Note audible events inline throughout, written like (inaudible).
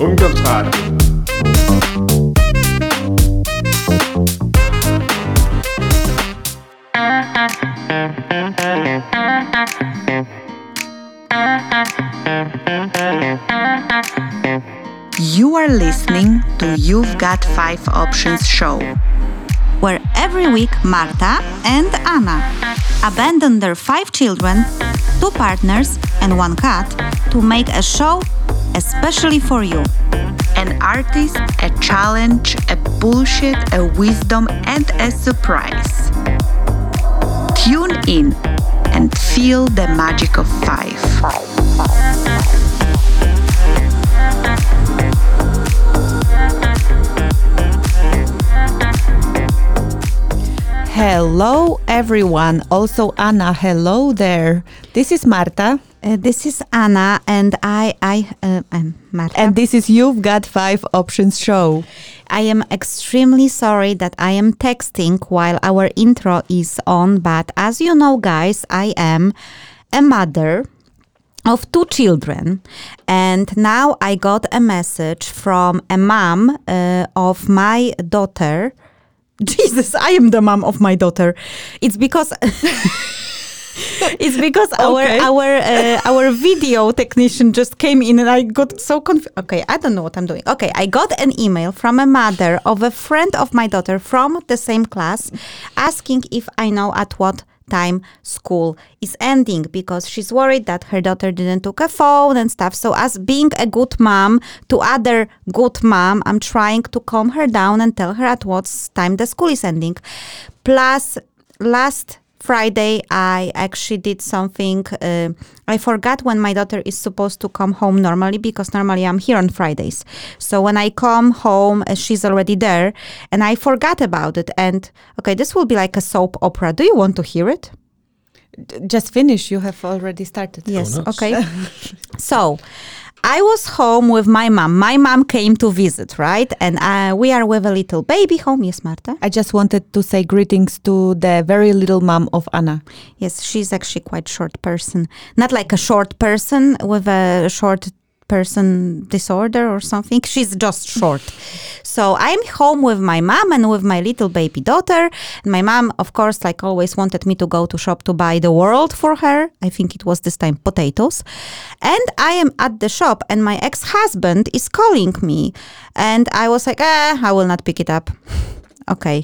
Ungefragt. You are listening to You've Got Five Options show, where every week Marta and Anna abandon their five children, two partners, and one cut to make a show especially for you. An artist, a challenge, a bullshit, a wisdom, and a surprise. Tune in and feel the magic of five. Hello, everyone. Also, Anna, hello there. This is Marta, Uh, this is Anna, and I, I, uh, I'm Marta. and this is You've Got Five Options show. I am extremely sorry that I am texting while our intro is on, but as you know, guys, I am a mother of two children, and now I got a message from a mom uh, of my daughter. (laughs) Jesus, I am the mom of my daughter. It's because. (laughs) (laughs) It's because Okay. our our uh, our video technician just came in and I got so confused. Okay, I don't know what I'm doing. Okay, I got an email from a mother of a friend of my daughter from the same class asking if I know at what time school is ending because she's worried that her daughter didn't took a phone and stuff. So as being a good mom to other good mom, I'm trying to calm her down and tell her at what time the school is ending. Plus last Friday, I actually did something. Uh, I forgot when my daughter is supposed to come home normally because normally I'm here on Fridays. So when I come home, uh, she's already there, and I forgot about it. And okay, this will be like a soap opera. Do you want to hear it? D- Just finish. You have already started. Yes. nuts. Okay. (laughs) so. I was home with my mom. My mom came to visit, right? And uh, we are with a little baby home. Yes, Marta? I just wanted to say greetings to the very little mom of Anna. Yes, she's actually quite short person. Not like a short person with a short person disorder or something. She's just short. So I'm home with my mom and with my little baby daughter. And my mom, of course, like always wanted me to go to shop to buy the world for her. I think it was this time potatoes. And I am at the shop and my ex-husband is calling me. And I was like, eh, I will not pick it up (laughs) okay,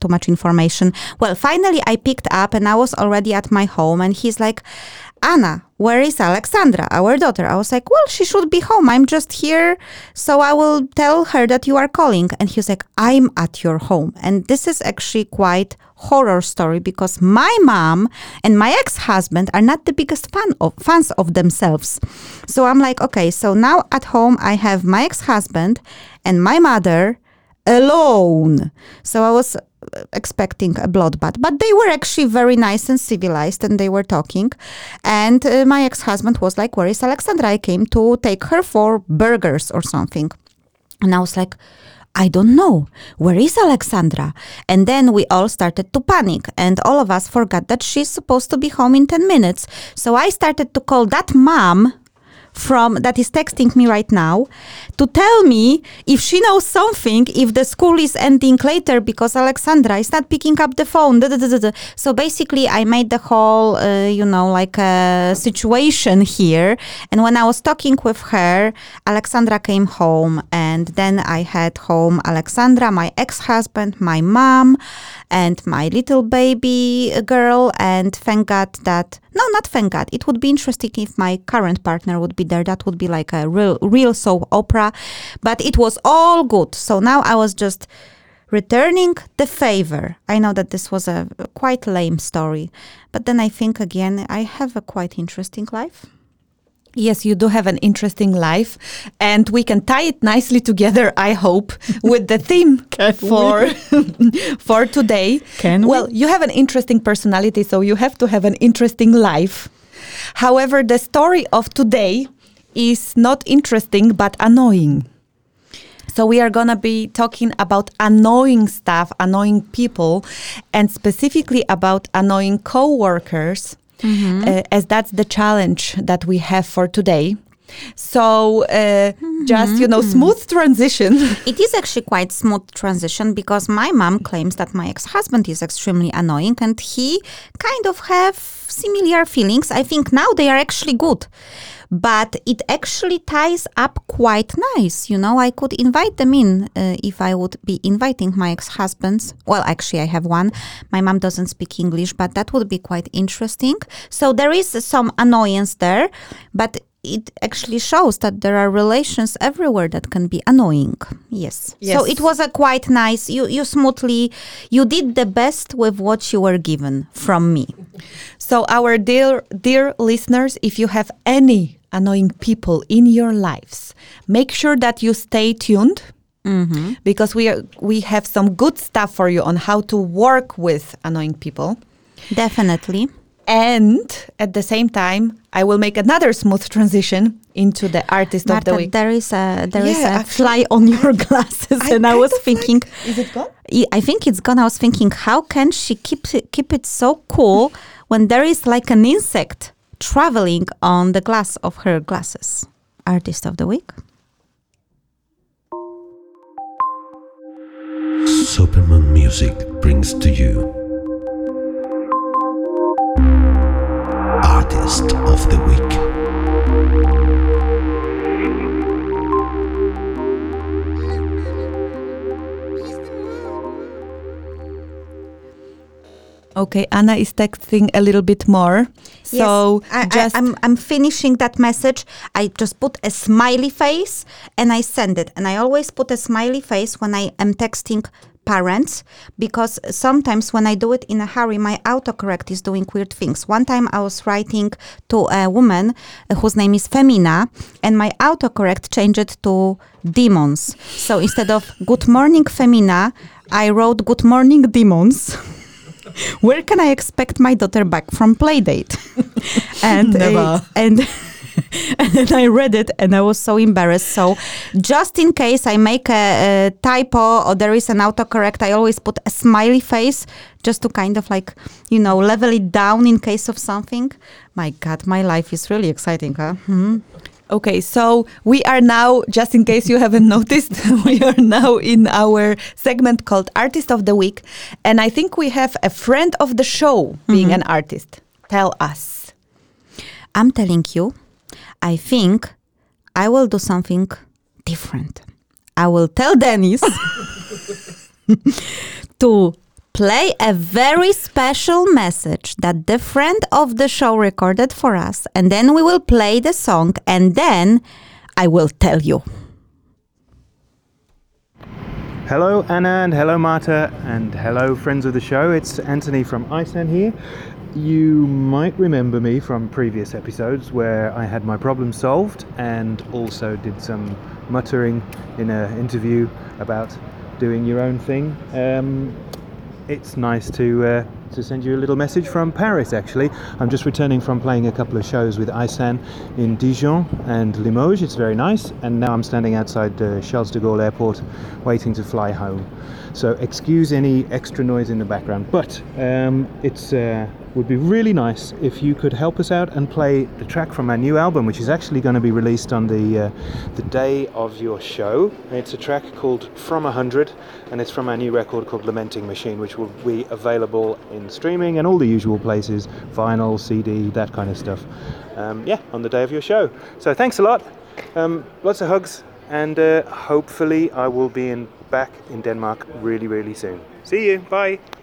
too much information. Well, finally I picked up and I was already at my home and he's like, Anna, where is Alexandra, our daughter? I was like, well, she should be home. I'm just here. So I will tell her that you are calling. And he was like, I'm at your home. And this is actually quite horror story because my mom and my ex-husband are not the biggest fan of fans of themselves. So I'm like, okay, so now at home I have my ex-husband and my mother alone. So I was expecting a bloodbath, but they were actually very nice and civilized and they were talking. And uh, my ex husband was like, Where is Alexandra? I came to take her for burgers or something. And I was like, I don't know. Where is Alexandra? And then we all started to panic, and all of us forgot that she's supposed to be home in 10 minutes. So I started to call that mom from that is texting me right now to tell me if she knows something if the school is ending later because Alexandra is not picking up the phone. Da, da, da. So basically, I made the whole, uh, you know, like a situation here. And when I was talking with her, Alexandra came home, and then I had home Alexandra, my ex-husband, my mom, and my little baby girl. And thank God that no, not thank God. It would be interesting if my current partner would be there. That would be like a real, real soap opera. But it was all good. So now I was just returning the favor. I know that this was a quite lame story, but then I think again, I have a quite interesting life. Yes, you do have an interesting life, and we can tie it nicely together. I hope (laughs) with the theme for (laughs) for today. Can we? well, you have an interesting personality, so you have to have an interesting life. However, the story of today is not interesting but annoying. So we are gonna be talking about annoying stuff, annoying people, and specifically about annoying coworkers, uh, as that's the challenge that we have for today. So uh, just you know, smooth transition. (laughs) It is actually quite smooth transition because my mom claims that my ex-husband is extremely annoying and he kind of have similar feelings. I think now they are actually good. But it actually ties up quite nice. You know, I could invite them in uh, if I would be inviting my ex husbands. Well, actually, I have one. My mom doesn't speak English, but that would be quite interesting. So there is some annoyance there, but it actually shows that there are relations everywhere that can be annoying. Yes. Yes. So it was a quite nice. You you smoothly you did the best with what you were given from me. So, our dear dear listeners, if you have any annoying people in your lives, make sure that you stay tuned. Mm-hmm. Because we are, we have some good stuff for you on how to work with annoying people. Definitely. And at the same time, I will make another smooth transition into the artist of the week. there is a there is Yeah, a actually- fly on your (laughs) glasses, I and I was thinking, like- is it gone? I I think it's gone. I was thinking, how can she keep keep it so cool when there is like an insect traveling on the glass of her glasses? Artist of the week. Superman Music brings to you Artist of the Week. Okay, Anna is texting a little bit more. So yes, I, just I, I'm I'm finishing that message. I just put a smiley face and I send it. And I always put a smiley face when I am texting parents because sometimes when I do it in a hurry, my autocorrect is doing weird things. One time I was writing to a woman uh, whose name is Femina, and my autocorrect changed it to demons. So instead of good morning, Femina, I wrote good morning, demons. (laughs) Where can I expect my daughter back from playdate? (laughs) and uh, and (laughs) and then I read it and I was so embarrassed. So just in case I make a, a typo or there is an autocorrect, I always put a smiley face just to kind of like you know level it down in case of something. My God, my life is really exciting, huh? Hmm. Okay, so we are now, just in case you haven't (laughs) noticed, (laughs) we are now in our segment called Artist of the Week. And I think we have a friend of the show being an artist. Tell us. I'm telling you, I think I will do something different. I will tell Dennis (laughs) to play a very special message that the friend of the show recorded for us, and then we will play the song, and then I will tell you. Hello, Anna, and hello, Marta, and hello, friends of the show. It's Anthony from Iceland here. You might remember me from previous episodes where I had my problem solved and also did some muttering in an interview about doing your own thing. Um, it's nice to uh, to send you a little message from Paris. Actually, I'm just returning from playing a couple of shows with Isan in Dijon and Limoges. It's very nice, and now I'm standing outside uh, Charles de Gaulle Airport, waiting to fly home. So excuse any extra noise in the background, but um, it's uh, would be really nice if you could help us out and play the track from our new album, which is actually going to be released on the uh, the day of your show. It's a track called From a Hundred, and it's from our new record called Lamenting Machine, which will be available in streaming and all the usual places, vinyl, CD, that kind of stuff. Um, yeah, on the day of your show. So thanks a lot. Um, lots of hugs, and uh, hopefully I will be in back in Denmark really, really soon. See you. Bye.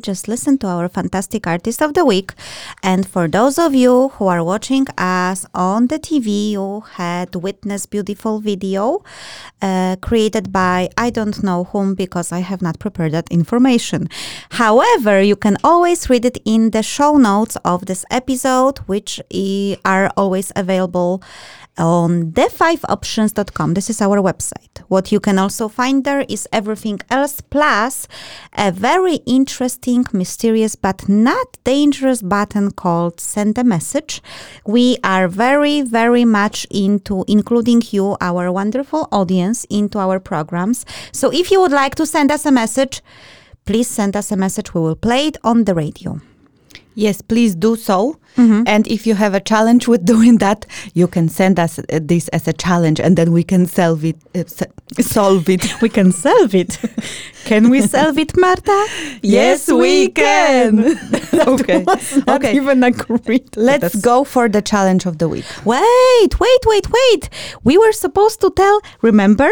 Just listened to our fantastic artist of the week. And for those of you who are watching us on the TV, you had witnessed beautiful video uh, created by I don't know whom because I have not prepared that information. However, you can always read it in the show notes of this episode, which are always available on the5options.com. This is our website. What you can also find there is everything else plus a very interesting, mysterious, but not dangerous button called send a message. We are very, very much into including you, our wonderful audience, into our programs. So if you would like to send us a message, please send us a message. We will play it on the radio. Yes, please do so. And if you have a challenge with doing that, you can send us uh, this as a challenge, and then we can solve it. Uh, solve it. (laughs) We can solve it. (laughs) can we solve it, Marta? Yes, we can. (laughs) okay. Not Okay. even agreed. Let's go for the challenge of the week. Wait, wait, wait, wait. We were supposed to tell, remember?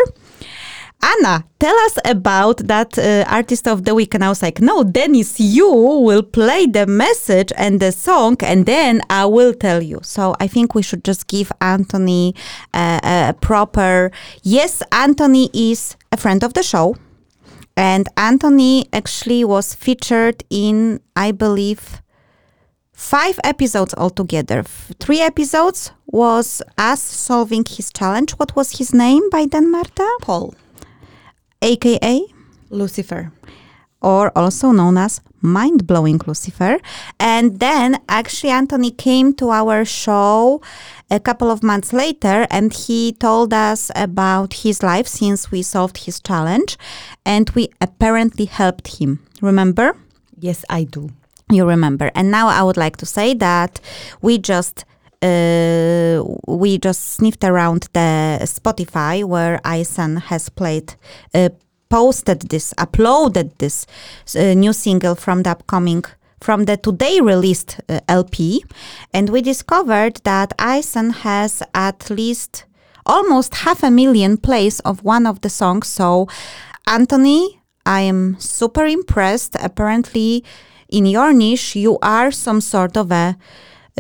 Anna, tell us about that uh, artist of the week. And I was like, no, Dennis, you will play the message and the song, and then I will tell you. So I think we should just give Anthony uh, a proper. Yes, Anthony is a friend of the show. And Anthony actually was featured in, I believe, five episodes altogether. Three episodes was us solving his challenge. What was his name by then, Marta? Paul, AKA, Lucifer. or also known as Mind Blowing Lucifer. And then actually, Anthony came to our show a couple of months later and he told us about his life since we solved his challenge. And we apparently helped him. Remember? Yes, I do. you remember. And now I would like to say that we just uh, we just sniffed around the Spotify where Ison has played, uh, posted this, uploaded this uh, new single from the upcoming. From the today released uh, LP, and we discovered that Ison has at least almost half a million plays of one of the songs. So, Anthony, I am super impressed. Apparently, in your niche, you are some sort of a, a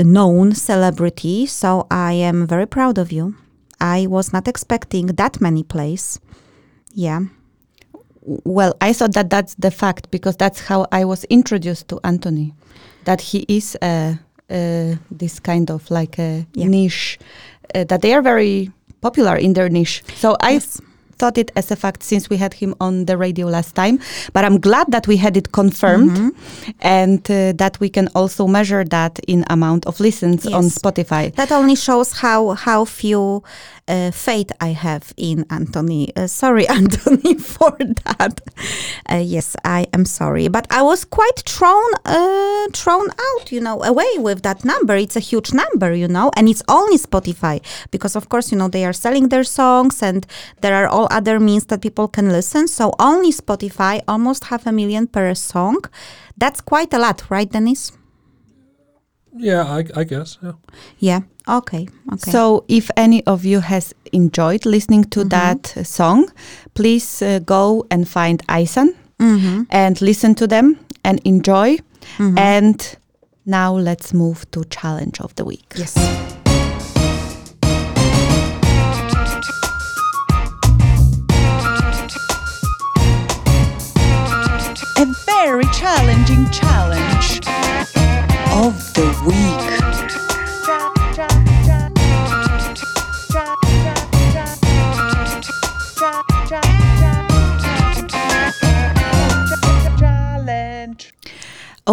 known celebrity. So, I am very proud of you. I was not expecting that many plays. Yeah. Well, I thought that that's the fact because that's how I was introduced to Anthony, that he is uh, uh, this kind of like a Yeah. niche, uh, that they are very popular in their niche. So I Yes. Thought it as a fact since we had him on the radio last time, but I'm glad that we had it confirmed Mm-hmm. and uh, that we can also measure that in amount of listens on Spotify. That only shows how how few uh, faith I have in Anthony. Uh, sorry, (laughs) Anthony, for that. Uh, yes, I am sorry, but I was quite thrown uh, thrown out, you know, away with that number. It's a huge number, you know, and it's only Spotify because, of course, you know, they are selling their songs and there are all other means that people can listen. So only Spotify, almost half a million per song. That's quite a lot, right, Dennis? Yeah, I, I guess. Yeah. Yeah. Okay. Okay. So, if any of you has enjoyed listening to Mm-hmm. that song, please uh, go and find Ison Mhm. and listen to them and enjoy. Mm-hmm. And now let's move to challenge of the week. Yes.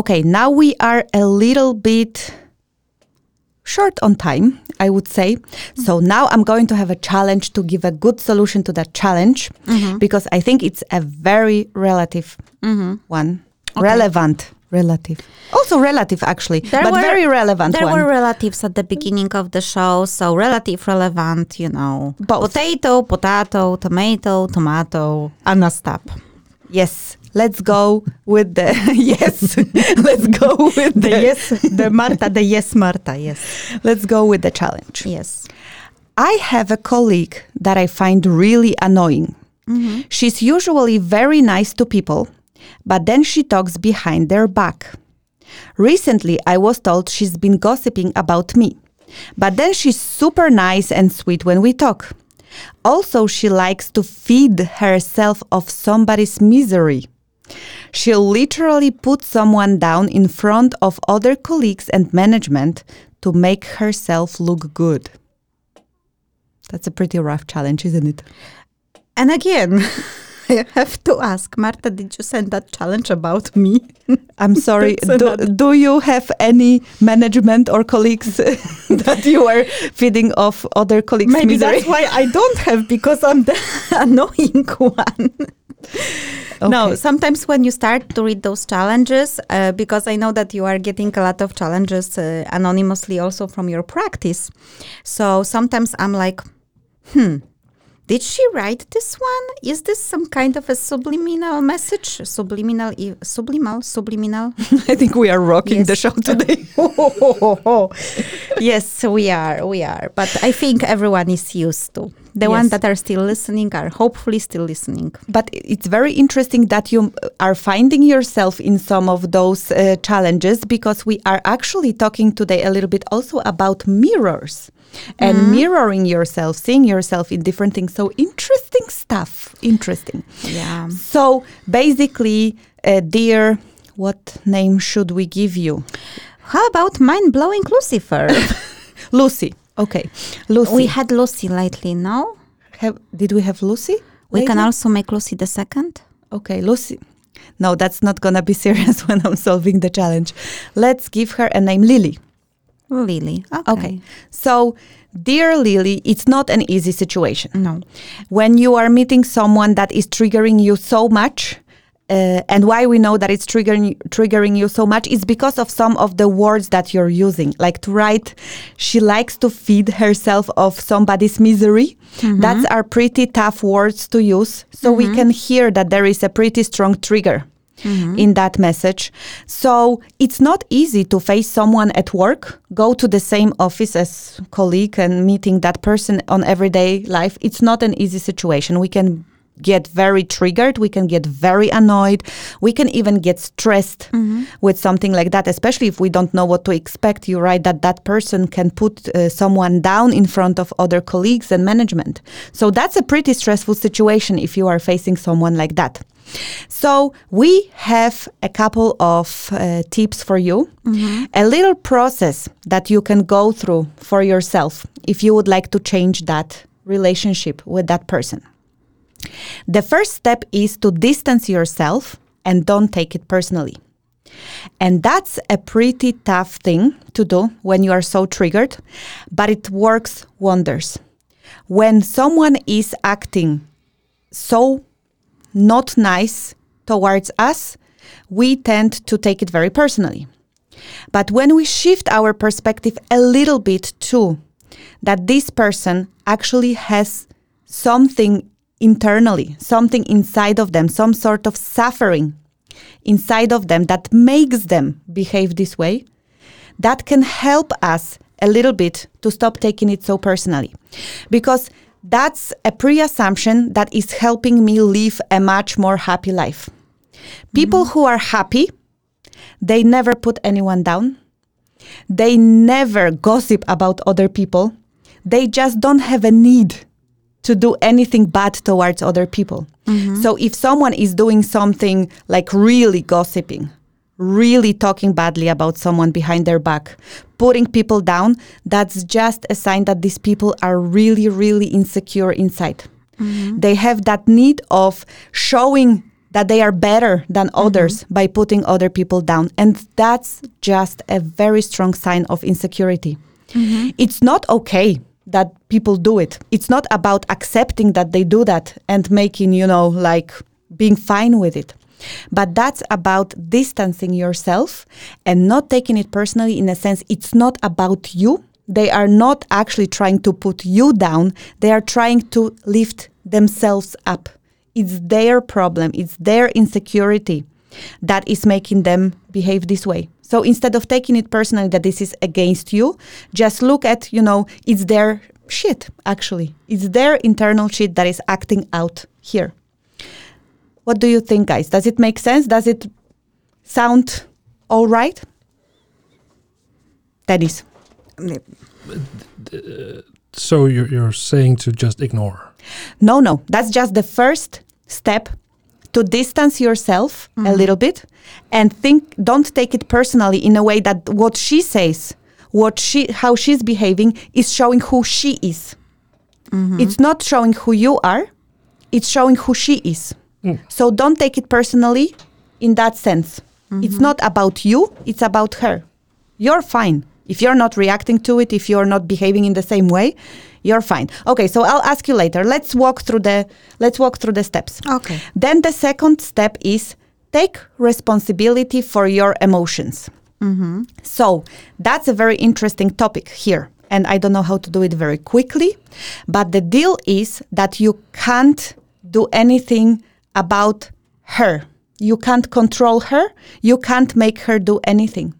Okay, now we are a little bit short on time, I would say. So now I'm going to have a challenge to give a good solution to that challenge mm-hmm. because I think it's a very relative mm-hmm. one. Relevant. Relative. Also relative, actually, but very relevant There one. were relatives at the beginning of the show, so relative, relevant, you know. Both. Potato, potato, tomato, tomato, Anna stop. yes. Let's go with the (laughs) yes. (laughs) Let's go with the, yes, the Marta, the yes Marta, yes. Let's go with the challenge. Yes. I have a colleague that I find really annoying. Mm-hmm. She's usually very nice to people, but then she talks behind their back. Recently, I was told she's been gossiping about me, but then she's super nice and sweet when we talk. Also, she likes to feed herself of somebody's misery. She'll literally put someone down in front of other colleagues and management to make herself look good. That's a pretty rough challenge, isn't it? And again, (laughs) I have to ask, Marta, did you send that challenge about me? (laughs) I'm sorry. (laughs) Do, do you have any management or colleagues that you are feeding off other colleagues' Maybe misery? that's why I don't have because I'm the annoying one. No, sometimes when you start to read those challenges, uh, because I know that you are getting a lot of challenges uh, anonymously also from your practice. So sometimes I'm like, hmm, did she write this one? Is this some kind of a subliminal message? Subliminal, e- subliminal, subliminal. (laughs) I think we are rocking the show today. (laughs) yes, we are, we are. But I think everyone is used to. The ones that are still listening are hopefully still listening. But it's very interesting that you are finding yourself in some of those uh, challenges because we are actually talking today a little bit also about mirrors and mirroring yourself, seeing yourself in different things. So interesting stuff. Interesting. Yeah. So basically, uh, dear, what name should we give you? How about mind blowing Lucifer? (laughs) Lucy. Okay, Lucy. we had Lucy lately, no? have, did we have Lucy? We can also make Lucy the second. Okay, Lucy. No, that's not gonna be (laughs) serious when I'm solving the challenge. Let's give her a name, Lily. Lily. Okay. Okay. So, dear Lily, it's not an easy situation. No. When you are meeting someone that is triggering you so much, uh, and why we know that it's triggering triggering you so much is because of some of the words that you're using. Like to write, she likes to feed herself of somebody's misery. That's are pretty tough words to use. So we can hear that there is a pretty strong trigger in that message. So it's not easy to face someone at work, go to the same office as colleague and meeting that person on everyday life. It's not an easy situation. We can get very triggered, we can get very annoyed, we can even get stressed with something like that, especially if we don't know what to expect. You write that that person can put uh, someone down in front of other colleagues and management. So that's a pretty stressful situation if you are facing someone like that. So we have a couple of uh, tips for you, a little process that you can go through for yourself if you would like to change that relationship with that person. The first step is to distance yourself and don't take it personally. And that's a pretty tough thing to do when you are so triggered, but it works wonders. When someone is acting so not nice towards us, we tend to take it very personally. But when we shift our perspective a little bit to that this person actually has something internally, something inside of them, some sort of suffering inside of them that makes them behave this way, that can help us a little bit to stop taking it so personally. Because that's a pre assumption that is helping me live a much more happy life. People mm-hmm. who are happy, they never put anyone down. They never gossip about other people. They just don't have a need to do anything bad towards other people. Mm-hmm. So if someone is doing something like really gossiping, really talking badly about someone behind their back, putting people down, that's just a sign that these people are really, really insecure inside. Mm-hmm. They have that need of showing that they are better than mm-hmm. others by putting other people down. And that's just a very strong sign of insecurity. Mm-hmm. It's not okay that people do it. It's not about accepting that they do that and making, you know, like being fine with it. But that's about distancing yourself and not taking it personally in a sense it's not about you. They are not actually trying to put you down. They are trying to lift themselves up. It's their problem, it's their insecurity that is making them behave this way. So instead of taking it personally that this is against you, just look at, you know, it's their shit, actually. It's their internal shit that is acting out here. What do you think, guys? Does it make sense? Does it sound all right? Dennis. So you're, you're saying to just ignore. No, no, that's just the first step to distance yourself a mm-hmm. little bit and think don't take it personally in a way that what she says, what she how she's behaving is showing who she is. Mm-hmm. It's not showing who you are, it's showing who she is. Mm. So don't take it personally in that sense. It's mm-hmm. not about you, it's about her. You're fine. If you're not reacting to it, if you're not behaving in the same way, you're fine. Okay, so I'll ask you later. Let's walk through the let's walk through the steps. Okay. Then the second step is take responsibility for your emotions. Mm-hmm. So that's a very interesting topic here. And I don't know how to do it very quickly. But the deal is that you can't do anything about her. You can't control her. You can't make her do anything.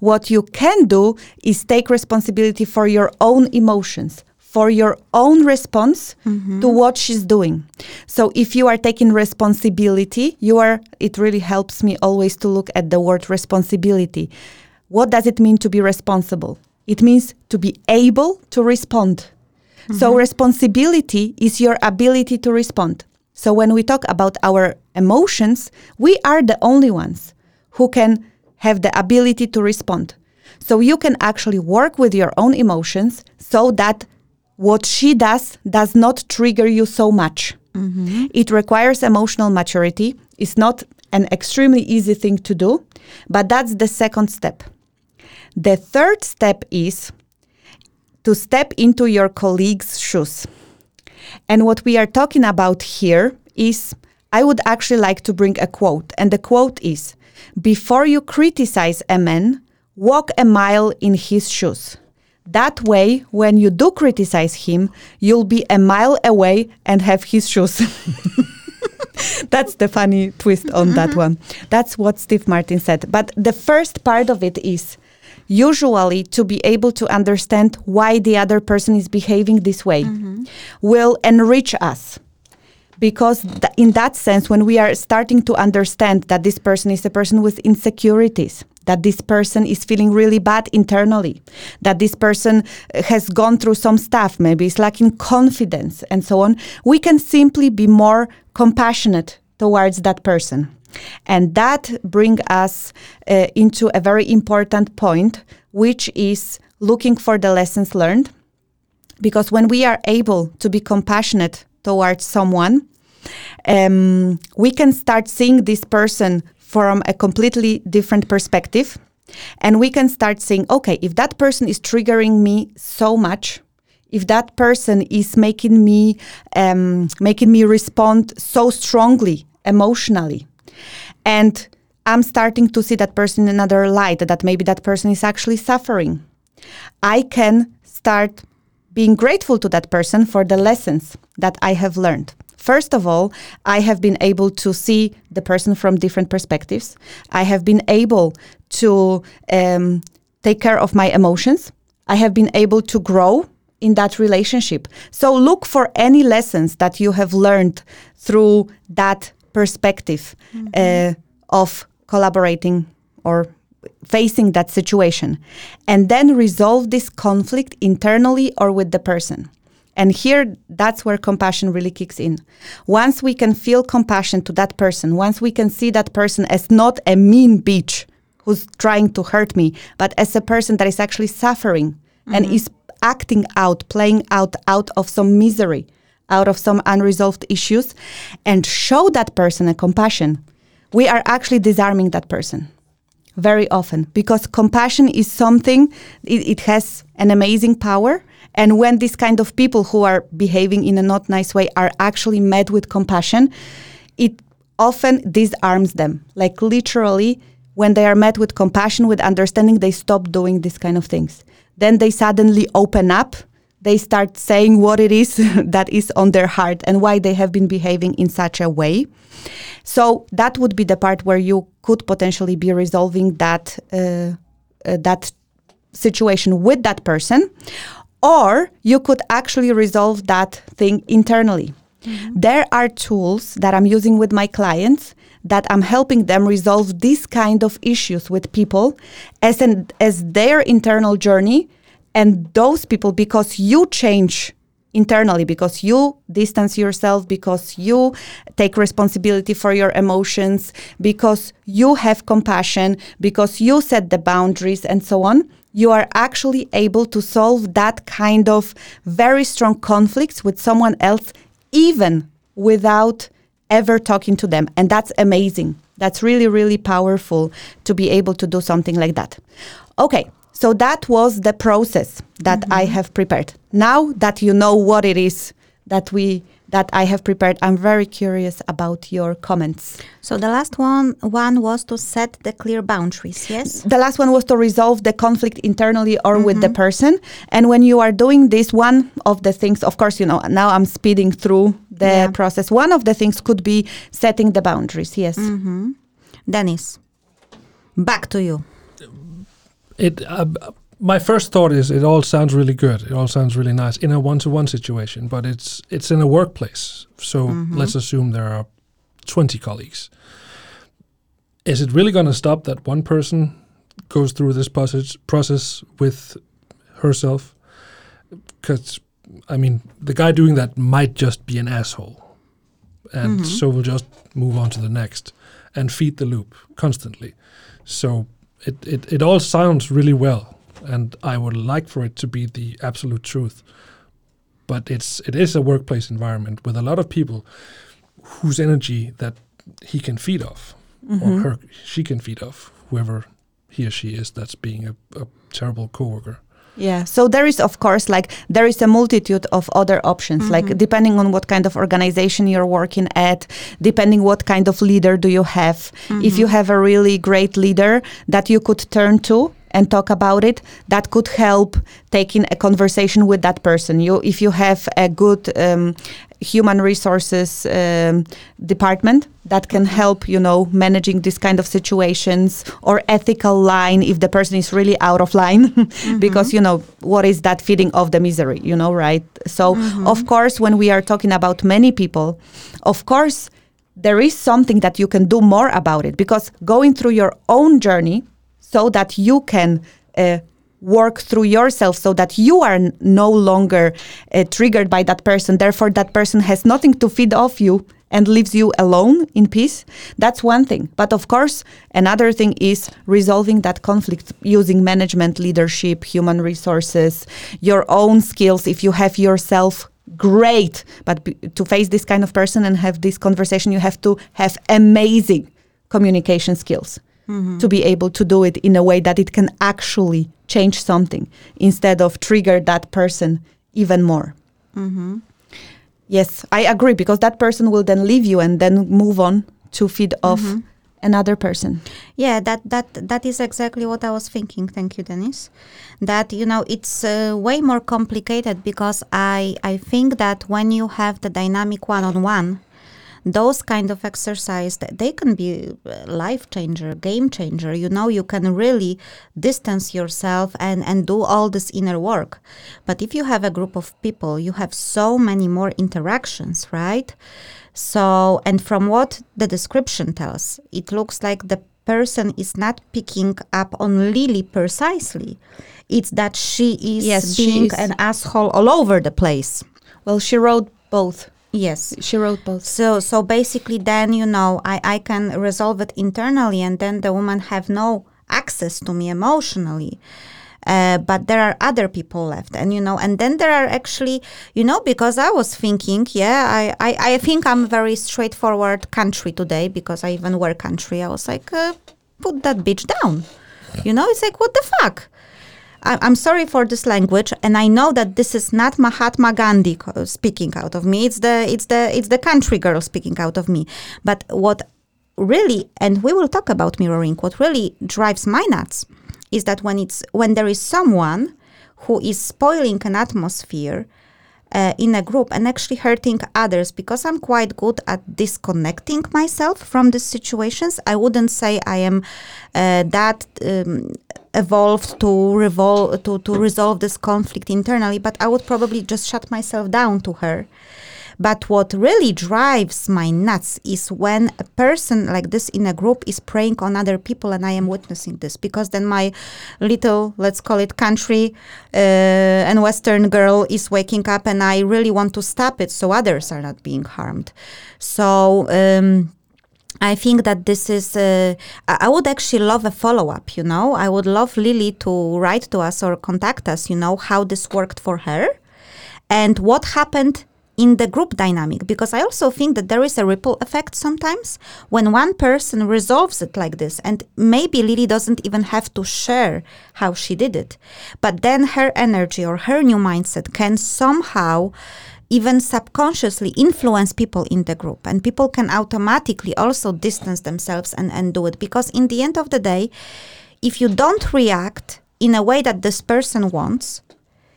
What you can do is take responsibility for your own emotions, for your own response mm-hmm. to what she's doing. So if you are taking responsibility, you are it really helps me always to look at the word responsibility. What does it mean to be responsible? It means to be able to respond. So mm-hmm. responsibility is your ability to respond. So when we talk about our emotions, we are the only ones who can have the ability to respond. So you can actually work with your own emotions so that what she does does not trigger you so much. Mm-hmm. It requires emotional maturity. It's not an extremely easy thing to do, but that's the second step. The third step is to step into your colleague's shoes. And what we are talking about here is I would actually like to bring a quote. And the quote is Before you criticize a man, walk a mile in his shoes. That way, when you do criticize him, you'll be a mile away and have his shoes. (laughs) That's the funny twist on that mm-hmm. one. That's what Steve Martin said. But the first part of it is usually to be able to understand why the other person is behaving this way will enrich us. Because th- in that sense when we are starting to understand that this person is a person with insecurities that this person is feeling really bad internally that this person uh, has gone through some stuff maybe is lacking confidence and so on we can simply be more compassionate towards that person and that brings us uh, into a very important point which is looking for the lessons learned because when we are able to be compassionate towards someone, um, we can start seeing this person from a completely different perspective. And we can start saying, okay, if that person is triggering me so much, if that person is making me um, making me respond so strongly emotionally, and I'm starting to see that person in another light, that maybe that person is actually suffering, I can start being grateful to that person for the lessons that I have learned. First of all, I have been able to see the person from different perspectives. I have been able to um, take care of my emotions. I have been able to grow in that relationship. So look for any lessons that you have learned through that perspective uh, of collaborating or facing that situation and then resolve this conflict internally or with the person. And here that's where compassion really kicks in. Once we can feel compassion to that person once we can see that person as not a mean bitch who's trying to hurt me but as a person that is actually suffering and is acting out playing out out of some misery out of some unresolved issues and show that person a compassion. We are actually disarming that person very often because compassion is something it, it has an amazing power. And when these kind of people who are behaving in a not nice way are actually met with compassion it often disarms them. Like literally when they are met with compassion with understanding they stop doing these kind of things. Then they suddenly open up they start saying what it is (laughs) that is on their heart and why they have been behaving in such a way so that would be the part where you could potentially be resolving that uh, uh, that situation with that person, or you could actually resolve that thing internally. There are tools that I'm using with my clients that I'm helping them resolve these kind of issues with people as an as their internal journey and those people because you change internally because you distance yourself because you take responsibility for your emotions because you have compassion because you set the boundaries and so on you are actually able to solve that kind of very strong conflicts with someone else even without ever talking to them. And that's amazing. That's really really powerful to be able to do something like that. Okay so that was the process that I mm-hmm. have prepared. Now that you know what it is that we that I have prepared, I'm very curious about your comments. So the last one one was to set the clear boundaries. Yes. The last one was to resolve the conflict internally or with the mm-hmm. person. And when you are doing this, one of the things, of course, you know, now I'm speeding through the Yeah. process. One of the things could be setting the boundaries. Yes. Mm-hmm. Dennis, back to you. It. Uh, my first thought is it all sounds really good. It all sounds really nice in a one-to-one situation, but it's it's in a workplace. So let's assume there are twenty colleagues. Is it really going to stop that one person goes through this process process with herself? Because I mean, the guy doing that might just be an asshole, and so we'll just move on to the next and feed the loop constantly. So it, it, it all sounds really well, and I would like for it to be the absolute truth. But it's it is a workplace environment with a lot of people whose energy that he can feed off, or mm-hmm. her she can feed off, whoever he or she is that's being a, a terrible coworker. Yeah. So there is, of course, like there is a multitude of other options. Mm-hmm. Like depending on what kind of organization you're working at, depending what kind of leader do you have. If mm-hmm. you have a really great leader that you could turn to and talk about it, that could help taking a conversation with that person. You, if you have a good um, human resources um, department that can help, you know, managing this kind of situations or ethical line if the person is really out of line, (laughs) because you know what is that feeding of the misery, you know, right? So of course, when we are talking about many people, of course. There is something that you can do more about it because going through your own journey so that you can uh, work through yourself so that you are no longer uh, triggered by that person. Therefore that person has nothing to feed off you and leaves you alone in peace. That's one thing. But of course another thing is resolving that conflict using management leadership human resources your own skills. If you have yourself great. But b- to face this kind of person and have this conversation you have to have amazing communication skills to be able to do it in a way that it can actually change something instead of trigger that person even more. Mm-hmm. Yes, I agree because that person will then leave you and then move on to feed off another person. Yeah, that that that is exactly what I was thinking. Thank you, Dennis. That you know it's uh, way more complicated because I I think that when you have the dynamic one on one, those kind of exercise that they can be uh, life changer, game changer. You know, you can really distance yourself and and do all this inner work. But if you have a group of people, you have so many more interactions, right? So, and from what the description tells, it looks like the person is not picking up on Lily precisely. It's that she is Yes, she being is. an asshole all over the place. Well, she wrote both. Yes. She wrote both. So so basically then you know I, I can resolve it internally and then the woman have no access to me emotionally. Uh, but there are other people left and you know and then there are actually you know because i was thinking yeah i i, I think i'm very straightforward country today because i even wear country i was like uh, put that bitch down you know it's like what the fuck I- I'm sorry for this language, and I know that this is not Mahatma Gandhi speaking out of me. It's the it's the it's the country girl speaking out of me. But what really, and we will talk about mirroring. What really drives my nuts is that when it's when there is someone who is spoiling an atmosphere uh, in a group and actually hurting others because I'm quite good at disconnecting myself from these situations. I wouldn't say I am uh, that um, evolved to, revol- to, to resolve this conflict internally, but I would probably just shut myself down to her. But what really drives my nuts is when a person like this in a group is preying on other people and I am witnessing this because then my little, let's call it country uh, and Western girl is waking up and I really want to stop it so others are not being harmed. So, um, I think that this is. Uh, I would actually love a follow up. You know, I would love Lily to write to us or contact us. You know how this worked for her, and what happened in the group dynamic. Because I also think that there is a ripple effect sometimes when one person resolves it like this, and maybe Lily doesn't even have to share how she did it, but then her energy or her new mindset can somehow even subconsciously influence people in the group and people can automatically also distance themselves and, and do it because in the end of the day if you don't react in a way that this person wants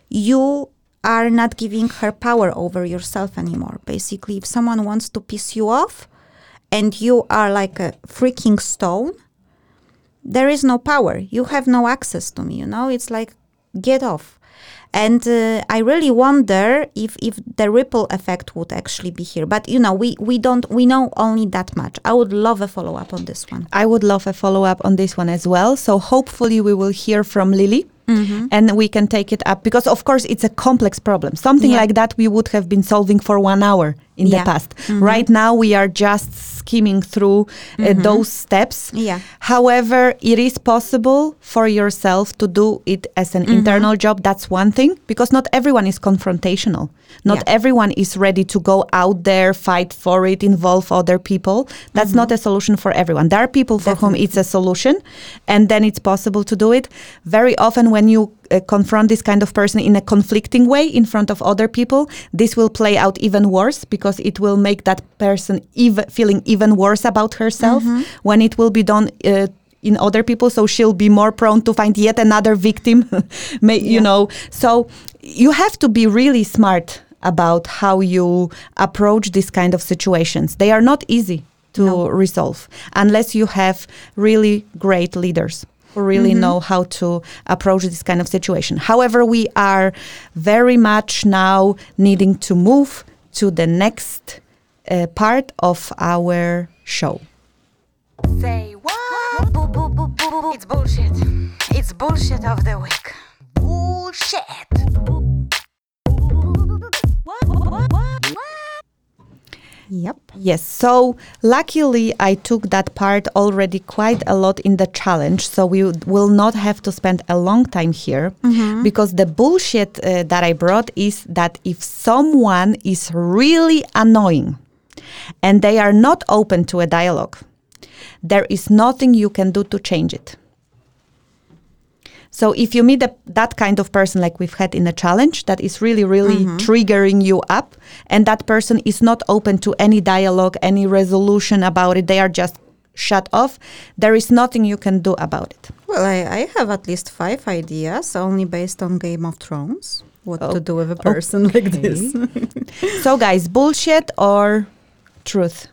you are not giving her power over yourself anymore. Basically if someone wants to piss you off and you are like a freaking stone there is no power. You have no access to me you know? It's like get off. And uh, i really wonder if if the ripple effect would actually be here. But you know we we don't we know only that much. I would love a follow up on this one. I would love a follow up on this one as well. So hopefully we will hear from Lily. Mm-hmm. And we can take it up because, of course, it's a complex problem. Something Yeah. like that we would have been solving for one hour in Yeah. the past. Mm-hmm. Right now, we are just skimming through uh, mm-hmm. those steps. Yeah. However, it is possible for yourself to do it as an internal job. That's one thing because not everyone is confrontational. Not Yeah. everyone is ready to go out there, fight for it, involve other people. That's not a solution for everyone. There are people for whom it's a solution, and then it's possible to do it. Very often, when you uh, confront this kind of person in a conflicting way in front of other people, this will play out even worse because it will make that person even feeling even worse about herself when it will be done. Uh, in other people, so she'll be more prone to find yet another victim. (laughs) May, You know, so you have to be really smart about how you approach these kind of situations. They are not easy to resolve unless you have really great leaders who really know how to approach this kind of situation. However, we are very much now needing to move to the next uh, part of our show. Say what? Boo, boo, boo, boo. It's bullshit. It's bullshit of the week. Bullshit. Yep Yes, so luckily I took that part already quite a lot in the challenge, so we will not have to spend a long time here because the bullshit uh, that I brought is that if someone is really annoying and they are not open to a dialogue, there is nothing you can do to change it. So if you meet a, that kind of person like we've had in a challenge that is really really mm-hmm. triggering you up and that person is not open to any dialogue, any resolution about it, they are just shut off, there is nothing you can do about it. well I, I have at least five ideas only based on game of thrones what to do with a oh, person like this (laughs) so guys, bullshit or truth?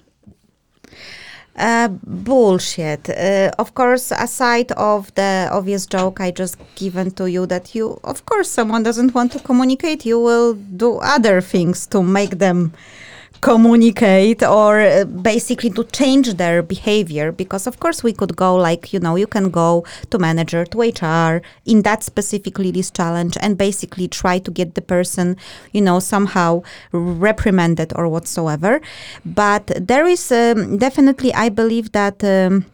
Uh, bullshit. Uh, of course, aside of the obvious joke I just given to you that you, of course, someone doesn't want to communicate, you will do other things to make them communicate or uh, basically to change their behavior because of course we could go like you know you can go to manager to hr in that specifically this challenge and basically try to get the person you know somehow reprimanded or whatsoever but there is um, definitely i believe that um,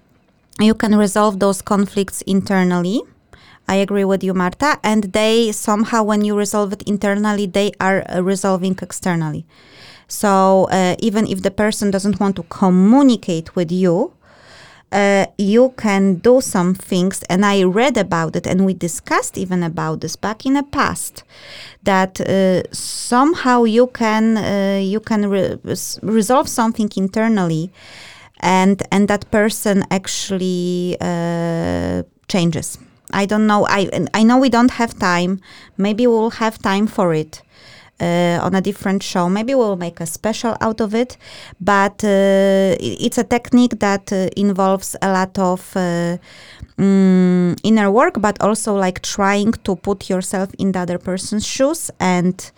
you can resolve those conflicts internally I agree with you, Marta. And they somehow, when you resolve it internally, they are uh, resolving externally. So uh, even if the person doesn't want to communicate with you, uh, you can do some things. And I read about it, and we discussed even about this back in the past. That uh, somehow you can uh, you can re- resolve something internally, and and that person actually uh, changes. I don't know. I I know we don't have time. Maybe we'll have time for it uh, on a different show. Maybe we'll make a special out of it. But uh, it's a technique that uh, involves a lot of uh, mm, inner work, but also like trying to put yourself in the other person's shoes and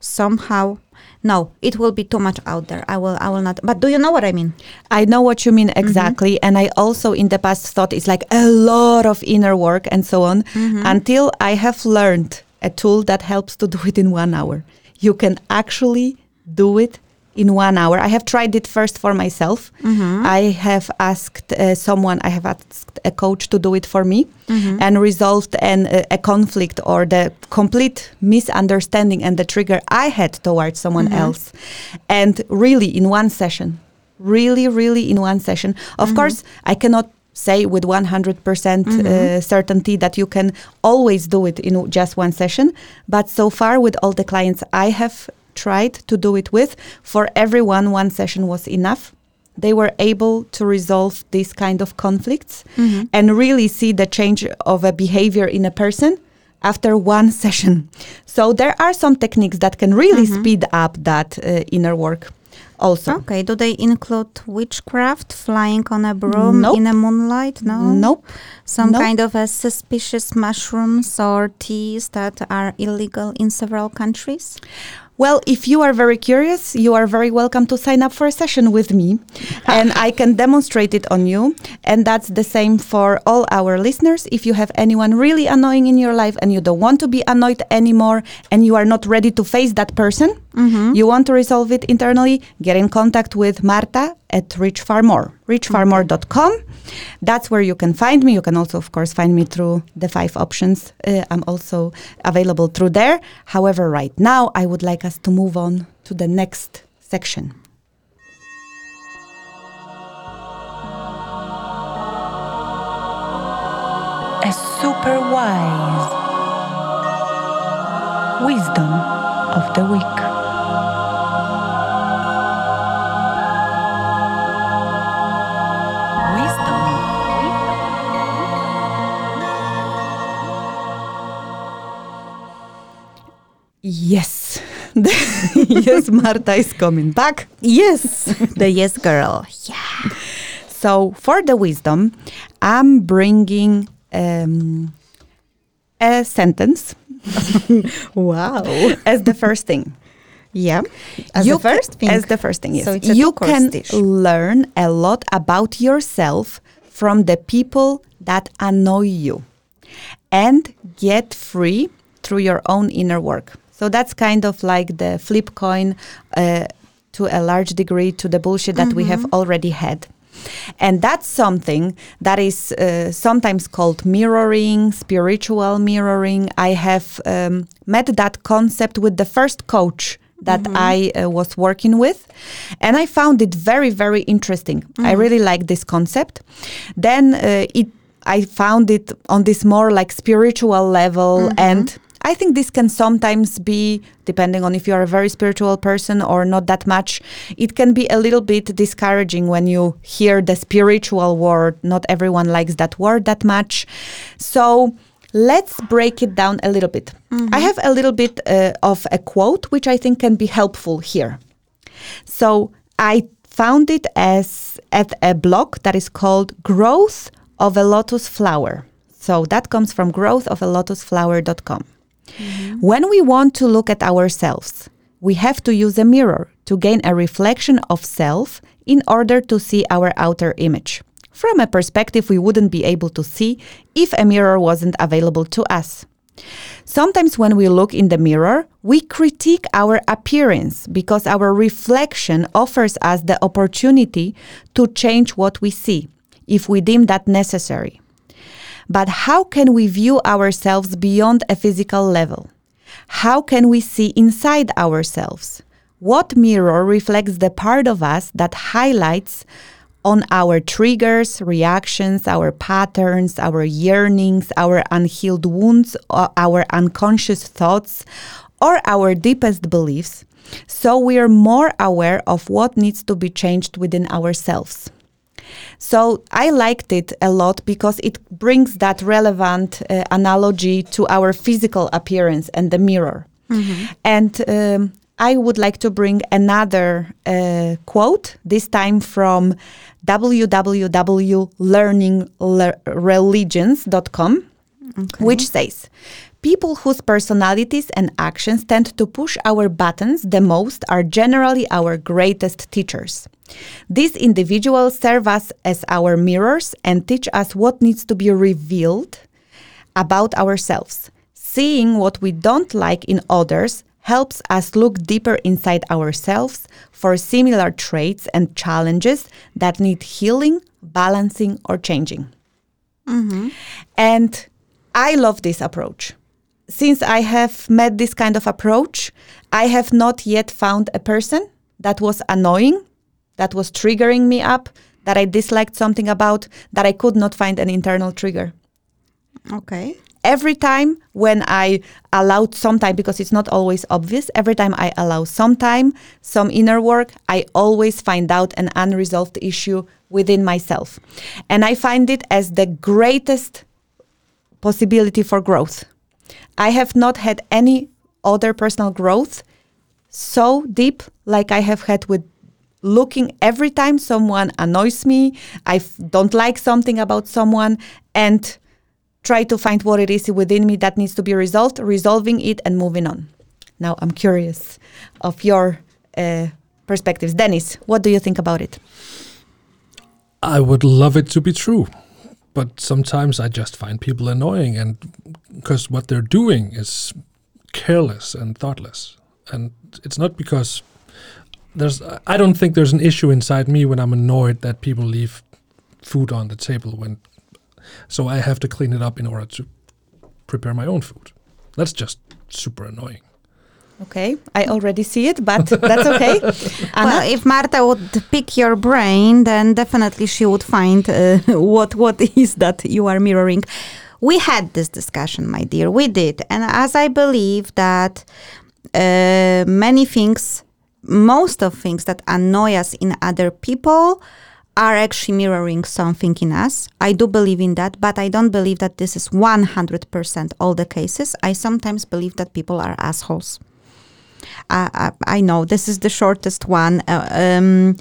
somehow no, it will be too much out there. I will, I will not. But do you know what I mean? I know what you mean exactly. And I also in the past thought it's like a lot of inner work and so on until I have learned a tool that helps to do it in one hour. You can actually do it in one hour. I have tried it first for myself. Mm-hmm. I have asked uh, someone, I have asked a coach to do it for me mm-hmm. and resolved an, a, a conflict or the complete misunderstanding and the trigger I had towards someone mm-hmm. else. And really, in one session, really, really in one session. Of course, I cannot say with 100% uh, certainty that you can always do it in just one session. But so far, with all the clients I have tried to do it with, for everyone, one session was enough. They were able to resolve these kind of conflicts and really see the change of a behavior in a person after one (laughs) session. So there are some techniques that can really speed up that uh, inner work also. Okay. Do they include witchcraft, flying on a broom Nope. in the moonlight? No. Nope. Some Nope. kind of a suspicious mushrooms or teas that are illegal in several countries. Well, if you are very curious, you are very welcome to sign up for a session with me ah. and I can demonstrate it on you. And that's the same for all our listeners. If you have anyone really annoying in your life and you don't want to be annoyed anymore and you are not ready to face that person, you want to resolve it internally, get in contact with Marta at Reach Far More, reachfarmore.com. That's where you can find me. You can also, of course, find me through the five options. Uh, I'm also available through there. However, right now, I would like us to move on to the next section. A super wise wisdom of the week. Yes. (laughs) yes, Marta is coming back. Yes, the yes girl. Yeah. So, for the wisdom, I'm bringing um, a sentence (laughs) Wow. as the first thing. Yeah. As You the first thing. As the first thing, yes. So you can dish. learn a lot about yourself from the people that annoy you and get free through your own inner work. So that's kind of like the flip coin uh, to a large degree to the bullshit that we have already had. And that's something that is uh, sometimes called mirroring, spiritual mirroring. I have um, met that concept with the first coach that I uh, was working with. And I found it very, very interesting. I really like this concept. Then uh, it, I found it on this more like spiritual level and I think this can sometimes be, depending on if you're a very spiritual person or not that much, it can be a little bit discouraging when you hear the spiritual word. Not everyone likes that word that much. So let's break it down a little bit. I have a little bit uh, of a quote which I think can be helpful here. So I found it as at a blog that is called Growth of a Lotus Flower. So that comes from growthofalotusflower.com. Mm-hmm. When we want to look at ourselves, we have to use a mirror to gain a reflection of self in order to see our outer image from a perspective we wouldn't be able to see if a mirror wasn't available to us. Sometimes, when we look in the mirror, we critique our appearance because our reflection offers us the opportunity to change what we see if we deem that necessary. But how can we view ourselves beyond a physical level? How can we see inside ourselves? What mirror reflects the part of us that highlights on our triggers, reactions, our patterns, our yearnings, our unhealed wounds, our unconscious thoughts, or our deepest beliefs, so we are more aware of what needs to be changed within ourselves. So I liked it a lot because it brings that relevant uh, analogy to our physical appearance and the mirror. And um, I would like to bring another uh, quote, this time from www.learningreligions.com, which says People whose personalities and actions tend to push our buttons the most are generally our greatest teachers. These individuals serve us as our mirrors and teach us what needs to be revealed about ourselves. Seeing what we don't like in others helps us look deeper inside ourselves for similar traits and challenges that need healing, balancing, or changing. Mm-hmm. And I love this approach. Since I have met this kind of approach, I have not yet found a person that was annoying, that was triggering me up, that I disliked something about, that I could not find an internal trigger. Okay. Every time when I allowed some time, because it's not always obvious, every time I allow some time, some inner work, I always find out an unresolved issue within myself. And I find it as the greatest possibility for growth. I have not had any other personal growth so deep like I have had with looking every time someone annoys me, I f- don't like something about someone, and try to find what it is within me that needs to be resolved, resolving it, and moving on. Now I'm curious of your uh, perspectives. Dennis, what do you think about it? I would love it to be true, but sometimes I just find people annoying, and because what they're doing is careless and thoughtless, and it's not because there's. I don't think there's an issue inside me when I'm annoyed that people leave food on the table when, so I have to clean it up in order to prepare my own food. That's just super annoying. Okay, I already see it, but that's okay. (laughs) Anna? Well, if Marta would pick your brain, then definitely she would find uh, (laughs) what what is that you are mirroring. We had this discussion, my dear. We did, and as I believe that uh, many things, most of things that annoy us in other people are actually mirroring something in us. I do believe in that, but I don't believe that this is 100% all the cases. I sometimes believe that people are assholes. I, know this is the shortest one. Uh, um,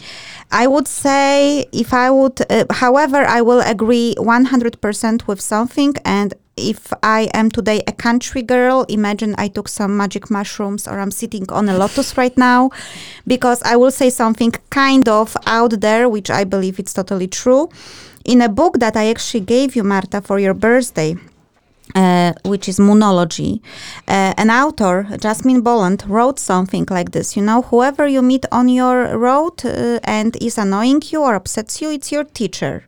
I would say if I would, uh, however, I will agree 100% with something. And if I am today a country girl, imagine I took some magic mushrooms or I'm sitting on a lotus right now, because I will say something kind of out there, which I believe it's totally true. In a book that I actually gave you, Marta, for your birthday, uh, which is Moonology. Uh, an author, Jasmine Boland, wrote something like this You know, whoever you meet on your road uh, and is annoying you or upsets you, it's your teacher.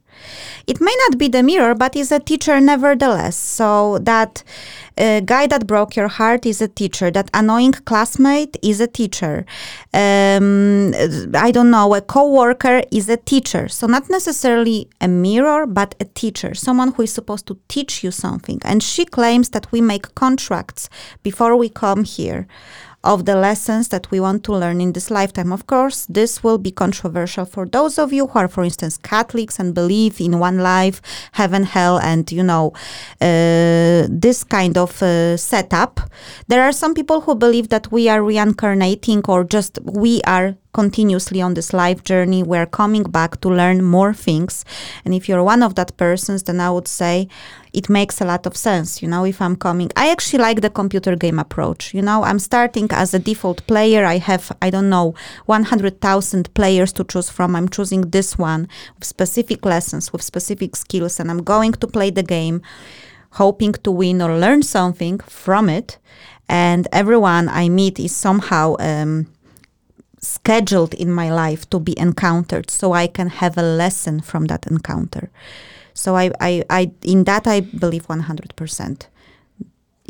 It may not be the mirror, but is a teacher nevertheless. So that uh, guy that broke your heart is a teacher. That annoying classmate is a teacher. Um, I don't know, a coworker is a teacher. So not necessarily a mirror, but a teacher, someone who is supposed to teach you something. And she claims that we make contracts before we come here of the lessons that we want to learn in this lifetime. Of course, this will be controversial for those of you who are, for instance, Catholics and believe in one life, heaven, hell, and you know, uh, this kind of uh, setup. There are some people who believe that we are reincarnating or just we are continuously on this life journey. We're coming back to learn more things. And if you're one of that persons, then I would say it makes a lot of sense. You know, if I'm coming, I actually like the computer game approach. You know, I'm starting as a default player. I have, I don't know, 100,000 players to choose from. I'm choosing this one with specific lessons, with specific skills, and I'm going to play the game hoping to win or learn something from it. And everyone I meet is somehow um, scheduled in my life to be encountered so I can have a lesson from that encounter. So I, I, I in that I believe 100%.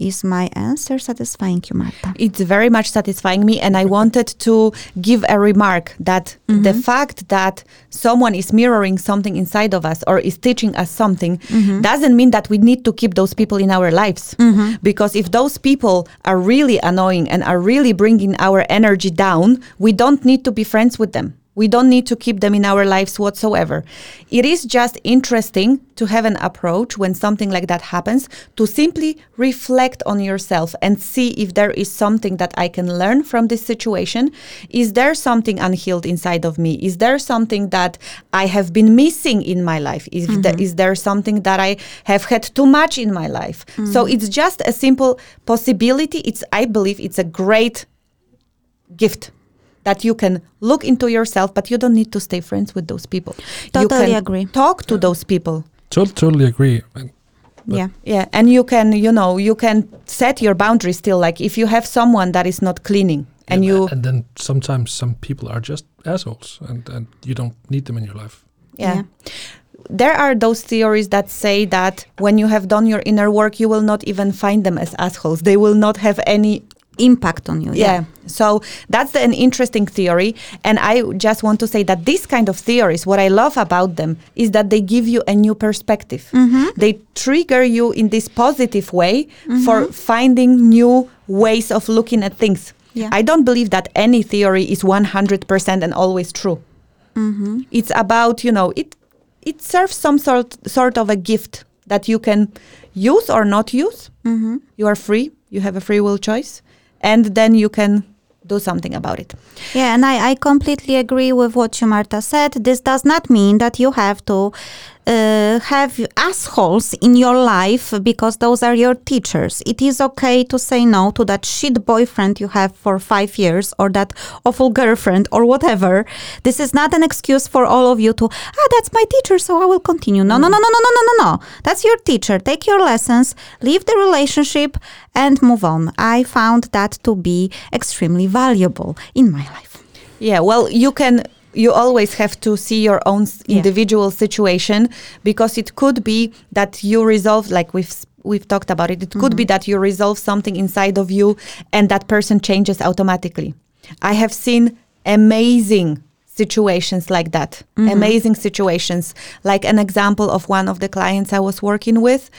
Is my answer satisfying you, Marta? It's very much satisfying me, and I wanted to give a remark that the mm-hmm. fact that someone is mirroring something inside of us or is teaching us something mm-hmm. doesn't mean that we need to keep those people in our lives. Mm-hmm. Because if those people are really annoying and are really bringing our energy down, we don't need to be friends with them. We don't need to keep them in our lives whatsoever. It is just interesting to have an approach when something like that happens to simply reflect on yourself and see if there is something that I can learn from this situation. Is there something unhealed inside of me? Is there something that I have been missing in my life? Is, the- mm-hmm. is there something that I have had too much in my life? Mm. So it's just a simple possibility. It's I believe it's a great gift that you can look into yourself, but you don't need to stay friends with those people. you Totally can agree. Talk to those people. Tot- totally agree. But- yeah. Yeah, and you can, you know, you can set your boundaries still. Like if you have someone that is not cleaning, and you, and then sometimes some people are just assholes, and and you don't need them in your life. yeah. Yeah. There are those theories that say that when you have done your inner work, you will not even find them as assholes. They will not have any Impact on you. yeah. So that's an interesting theory. And I just want to say that this kind of theories, what I love about them is that they give you a new perspective. Mm-hmm. They trigger you in this positive way for mm-hmm. finding new ways of looking at things. Yeah. I don't believe that any theory is 100% and always true. Mm-hmm. It's about, you know, it it serves some sort sort of a gift that you can use or not use. You are free. You have a free will choice, and then you can do something about it. Yeah, and I, I completely agree with what you, Marta, said. This does not mean that you have to uh, have assholes in your life because those are your teachers. It is okay to say no to that shit boyfriend you have for five years or that awful girlfriend or whatever. This is not an excuse for all of you to, ah, that's my teacher, so I will continue. No, no, no, no, no, no, no, no, no. That's your teacher. Take your lessons, leave the relationship, and move on. I found that to be extremely valuable in my life. Yeah, well, you can. You always have to see your own Yeah. individual situation because it could be that you resolve, like we've we've talked about it. It could be that you resolve something inside of you, and that person changes automatically. I have seen amazing situations like that. Amazing situations. Like an example of one of the clients I was working with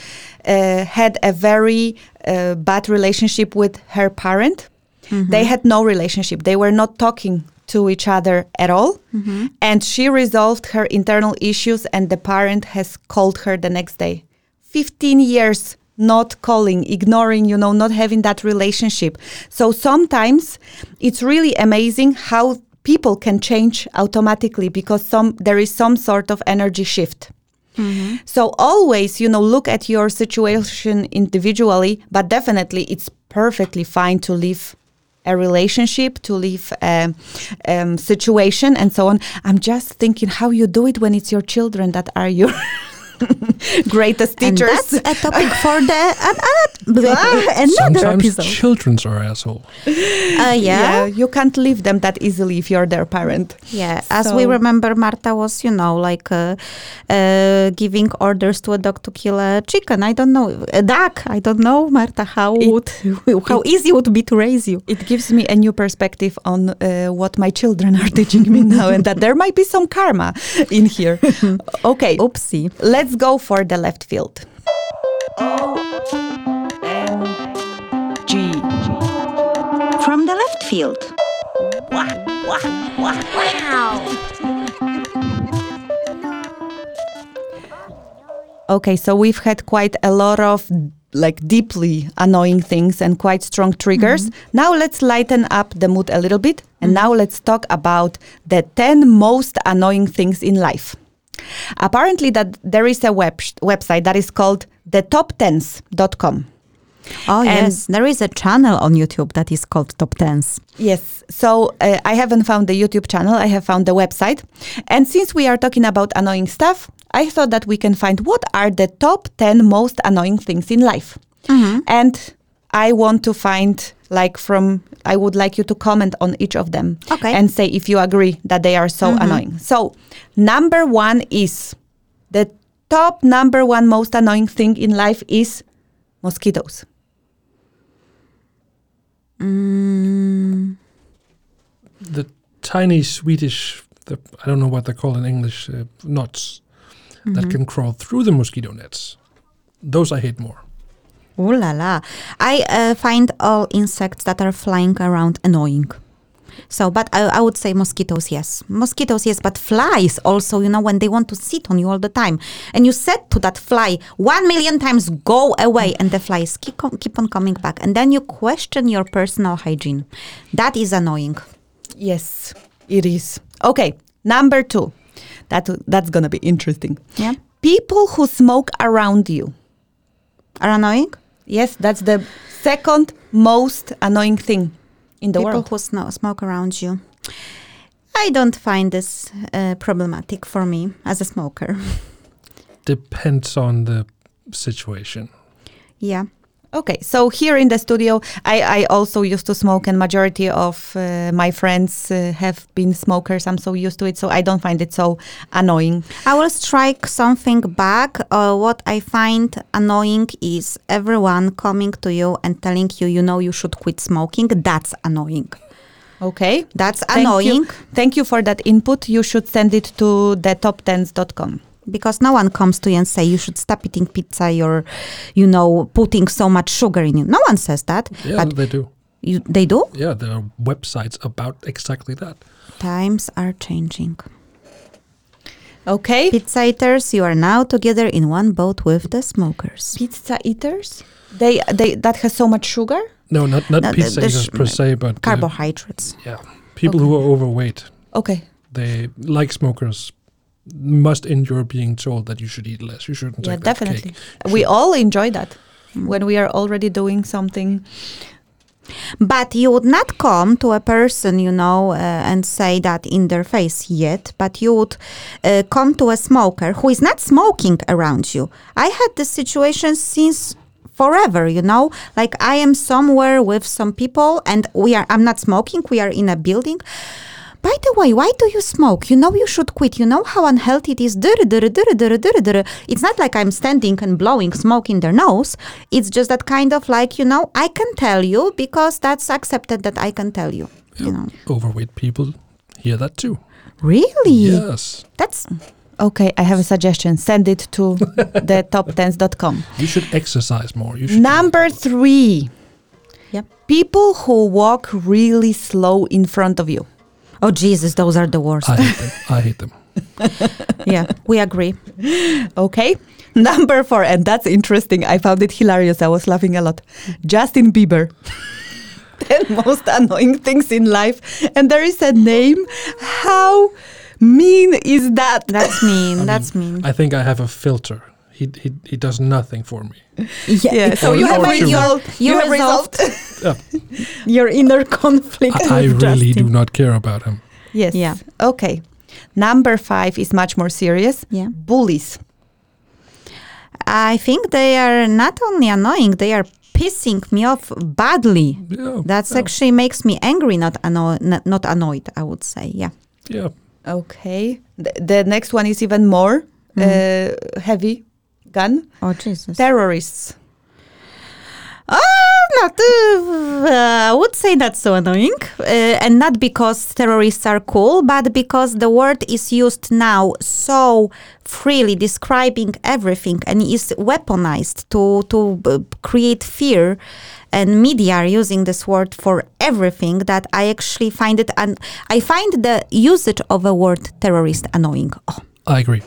uh, had a very uh, bad relationship with her parent. They had no relationship. They were not talking to each other at all. Mm-hmm. And she resolved her internal issues, and the parent has called her the next day. 15 years not calling, ignoring, you know, not having that relationship. So sometimes it's really amazing how people can change automatically because some there is some sort of energy shift. Mm-hmm. So always, you know, look at your situation individually, but definitely it's perfectly fine to leave a relationship, to leave a um, situation, and so on. I'm just thinking how you do it when it's your children that are your (laughs) (laughs) greatest And teachers. that's a topic for the (laughs) an, an, another Sometimes episode. children are assholes. Uh, yeah, you can't leave them that easily if you're their parent. yeah. As we remember, Marta was, you know, like uh, uh, giving orders to a dog to kill a chicken. I don't know, a duck. I don't know, Marta, how It- would (laughs) how easy it would be to raise you. It gives me a new perspective on uh, what my children are teaching me now, and that there might be some karma in here. okay, Oopsie. let's go for the left field. G. From the left field. Okay, so we've had quite a lot of like deeply annoying things and quite strong triggers. Mm-hmm. Now let's lighten up the mood a little bit and mm-hmm. now let's talk about the 10 most annoying things in life. Apparently that there is a web website that is called thetop10s.com. Oh And- yes, there is a channel on YouTube that is called Top Tens. Yes. So uh, I haven't found the YouTube channel. I have found the website. And since we are talking about annoying stuff, I thought that we can find what are the top 10 most annoying things in life. And I want to find, like, from, I would like you to comment on each of them Okay. and say if you agree that they are so mm-hmm. annoying. So, number one is the top number one most annoying thing in life is mosquitoes. Mm. The tiny Swedish, the, I don't know what they're called in English, uh, knots that mm-hmm. can crawl through the mosquito nets. Those I hate more. Ooh la la. I uh, find all insects that are flying around annoying. So, but I, I would say mosquitoes, yes. Mosquitoes, yes, but flies also, you know, when they want to sit on you all the time. And you said to that fly one million times, go away, and the flies keep on, keep on coming back. And then you question your personal hygiene. That is annoying. Yes, it is. Okay, number two. That that's gonna be interesting. Yeah. People who smoke around you. Are annoying? Yes, that's the second most annoying thing in the People world. who sno- smoke around you. I don't find this uh, problematic for me as a smoker. (laughs) Depends on the situation. yeah. Okay, so here in the studio, I, I also used to smoke, and majority of uh, my friends uh, have been smokers. I'm so used to it, so I don't find it so annoying. I will strike something back. Uh, what I find annoying is everyone coming to you and telling you, you know, you should quit smoking. That's annoying. Okay, That's Thank annoying You. Thank you for that input. You should send it to the top10s.com. because no one comes to you and say you should stop eating pizza. You're, you know, putting so much sugar in you. No one says that. Yeah, but they do. you, they do. Yeah, there are websites about exactly that. Times are changing. Okay, Pizza eaters, you are now together in one boat with the smokers. pizza eaters. They they that has so much sugar. No, not not No, pizza eaters sh- per se, but uh, Carbohydrates. yeah, people who are overweight. Okay, They like smokers must endure being told that you should eat less. You shouldn't yeah, definitely. We all enjoy that Mm. when we are already doing something. But you would not come to a person, you know, uh, and say that in their face yet, but you would uh, come to a smoker who is not smoking around you. I had this situation since forever, you know, like I am somewhere with some people and we are, I'm not smoking, we are in a building. By the way, why do you smoke? You know you should quit. You know how unhealthy it is. It's not like I'm standing and blowing smoke in their nose. It's just that kind of like, you know, I can tell you because that's accepted that I can tell you. You know. Overweight people hear that too. Really? Yes, That's Okay, I have a suggestion. Send it to (laughs) the top10s.com. you should exercise more. You should Number three. Yep. People who walk really slow in front of you. Oh Jesus, those are the worst. I hate them. I hate them. (laughs) yeah, we agree. Okay. Number four, and that's interesting. I found it hilarious. I was laughing a lot. Justin Bieber. (laughs) the most annoying things in life. And there is a name. How mean is that? That's mean. I that's mean, mean. I think I have a filter. He he he does nothing for me. Yeah, so Or- you have or two. resolved, You you have resolved. resolved (laughs) (laughs) your inner conflict. I, I with really do not care about him. Yes. Yeah. Okay. Number five is much more serious. Yeah. Bullies. I think they are not only annoying, they are pissing me off badly. Yeah, That's yeah, actually makes me angry, not anno- not, not annoyed. I would say, yeah. yeah. Okay. The, the next one is even more uh, heavy gun. Oh Jesus! Terrorists. Oh, not. Uh, I would say that's so annoying, uh, and not because terrorists are cool, but because the word is used now so freely, describing everything, and is weaponized to to uh, create fear. And media are using this word for everything that I actually find it. And I find the usage of a word terrorist annoying. Oh, I agree.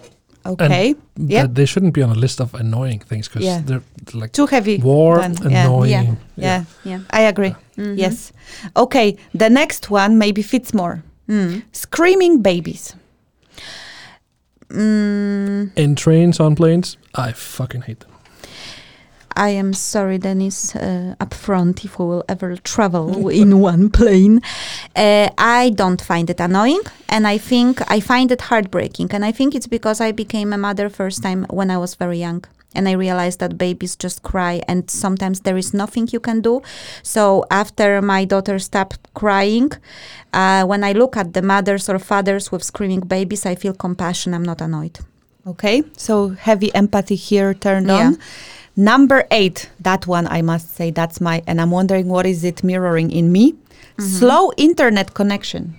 Okay. And yeah. that they shouldn't be on a list of annoying things because Yeah. they're like Too heavy. war, gun. Yeah. annoying. Yeah. Yeah. yeah. I agree. mm Yes. Okay. The next one maybe fits more. Mm. Screaming babies. Mm, In trains, on planes, I fucking hate them. I am sorry, Dennis, uh, up front, if we will ever travel (laughs) in one plane. Uh, I don't find it annoying, and I think I find it heartbreaking. And I think it's because I became a mother first time when I was very young. And I realized that babies just cry, and sometimes there is nothing you can do. So after my daughter stopped crying, uh, when I look at the mothers or fathers with screaming babies, I feel compassion. I'm not annoyed. Okay. So heavy empathy here turned Yeah. on. Number eight, that one I must say that's my, and I'm wondering what is it mirroring in me? Mm-hmm. Slow internet connection.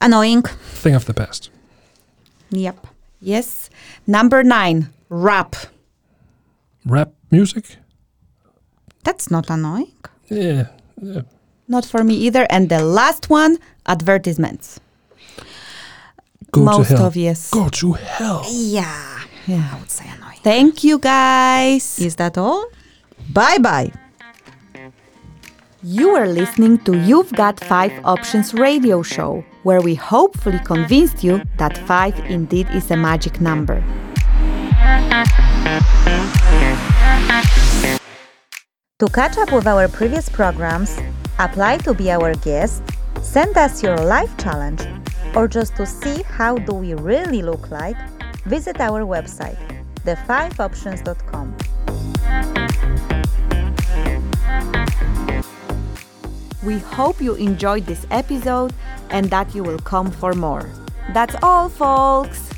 Annoying. Thing of the past. Yep. Yes. Number nine, rap. Rap music? That's not annoying. Yeah. yeah. Not for me either. And the last one, advertisements. Go Most to hell. obvious. Go to hell. Yeah, Yeah. I would say annoying. Thank you guys. Is that all? Bye bye. You are listening to You've Got Five Options radio show, where we hopefully convinced you that five indeed is a magic number. To catch up with our previous programs, apply to be our guest, send us your life challenge, or just to see how do we really look like, visit our website, the5options.com. We hope you enjoyed this episode and that you will come for more. That's all, folks.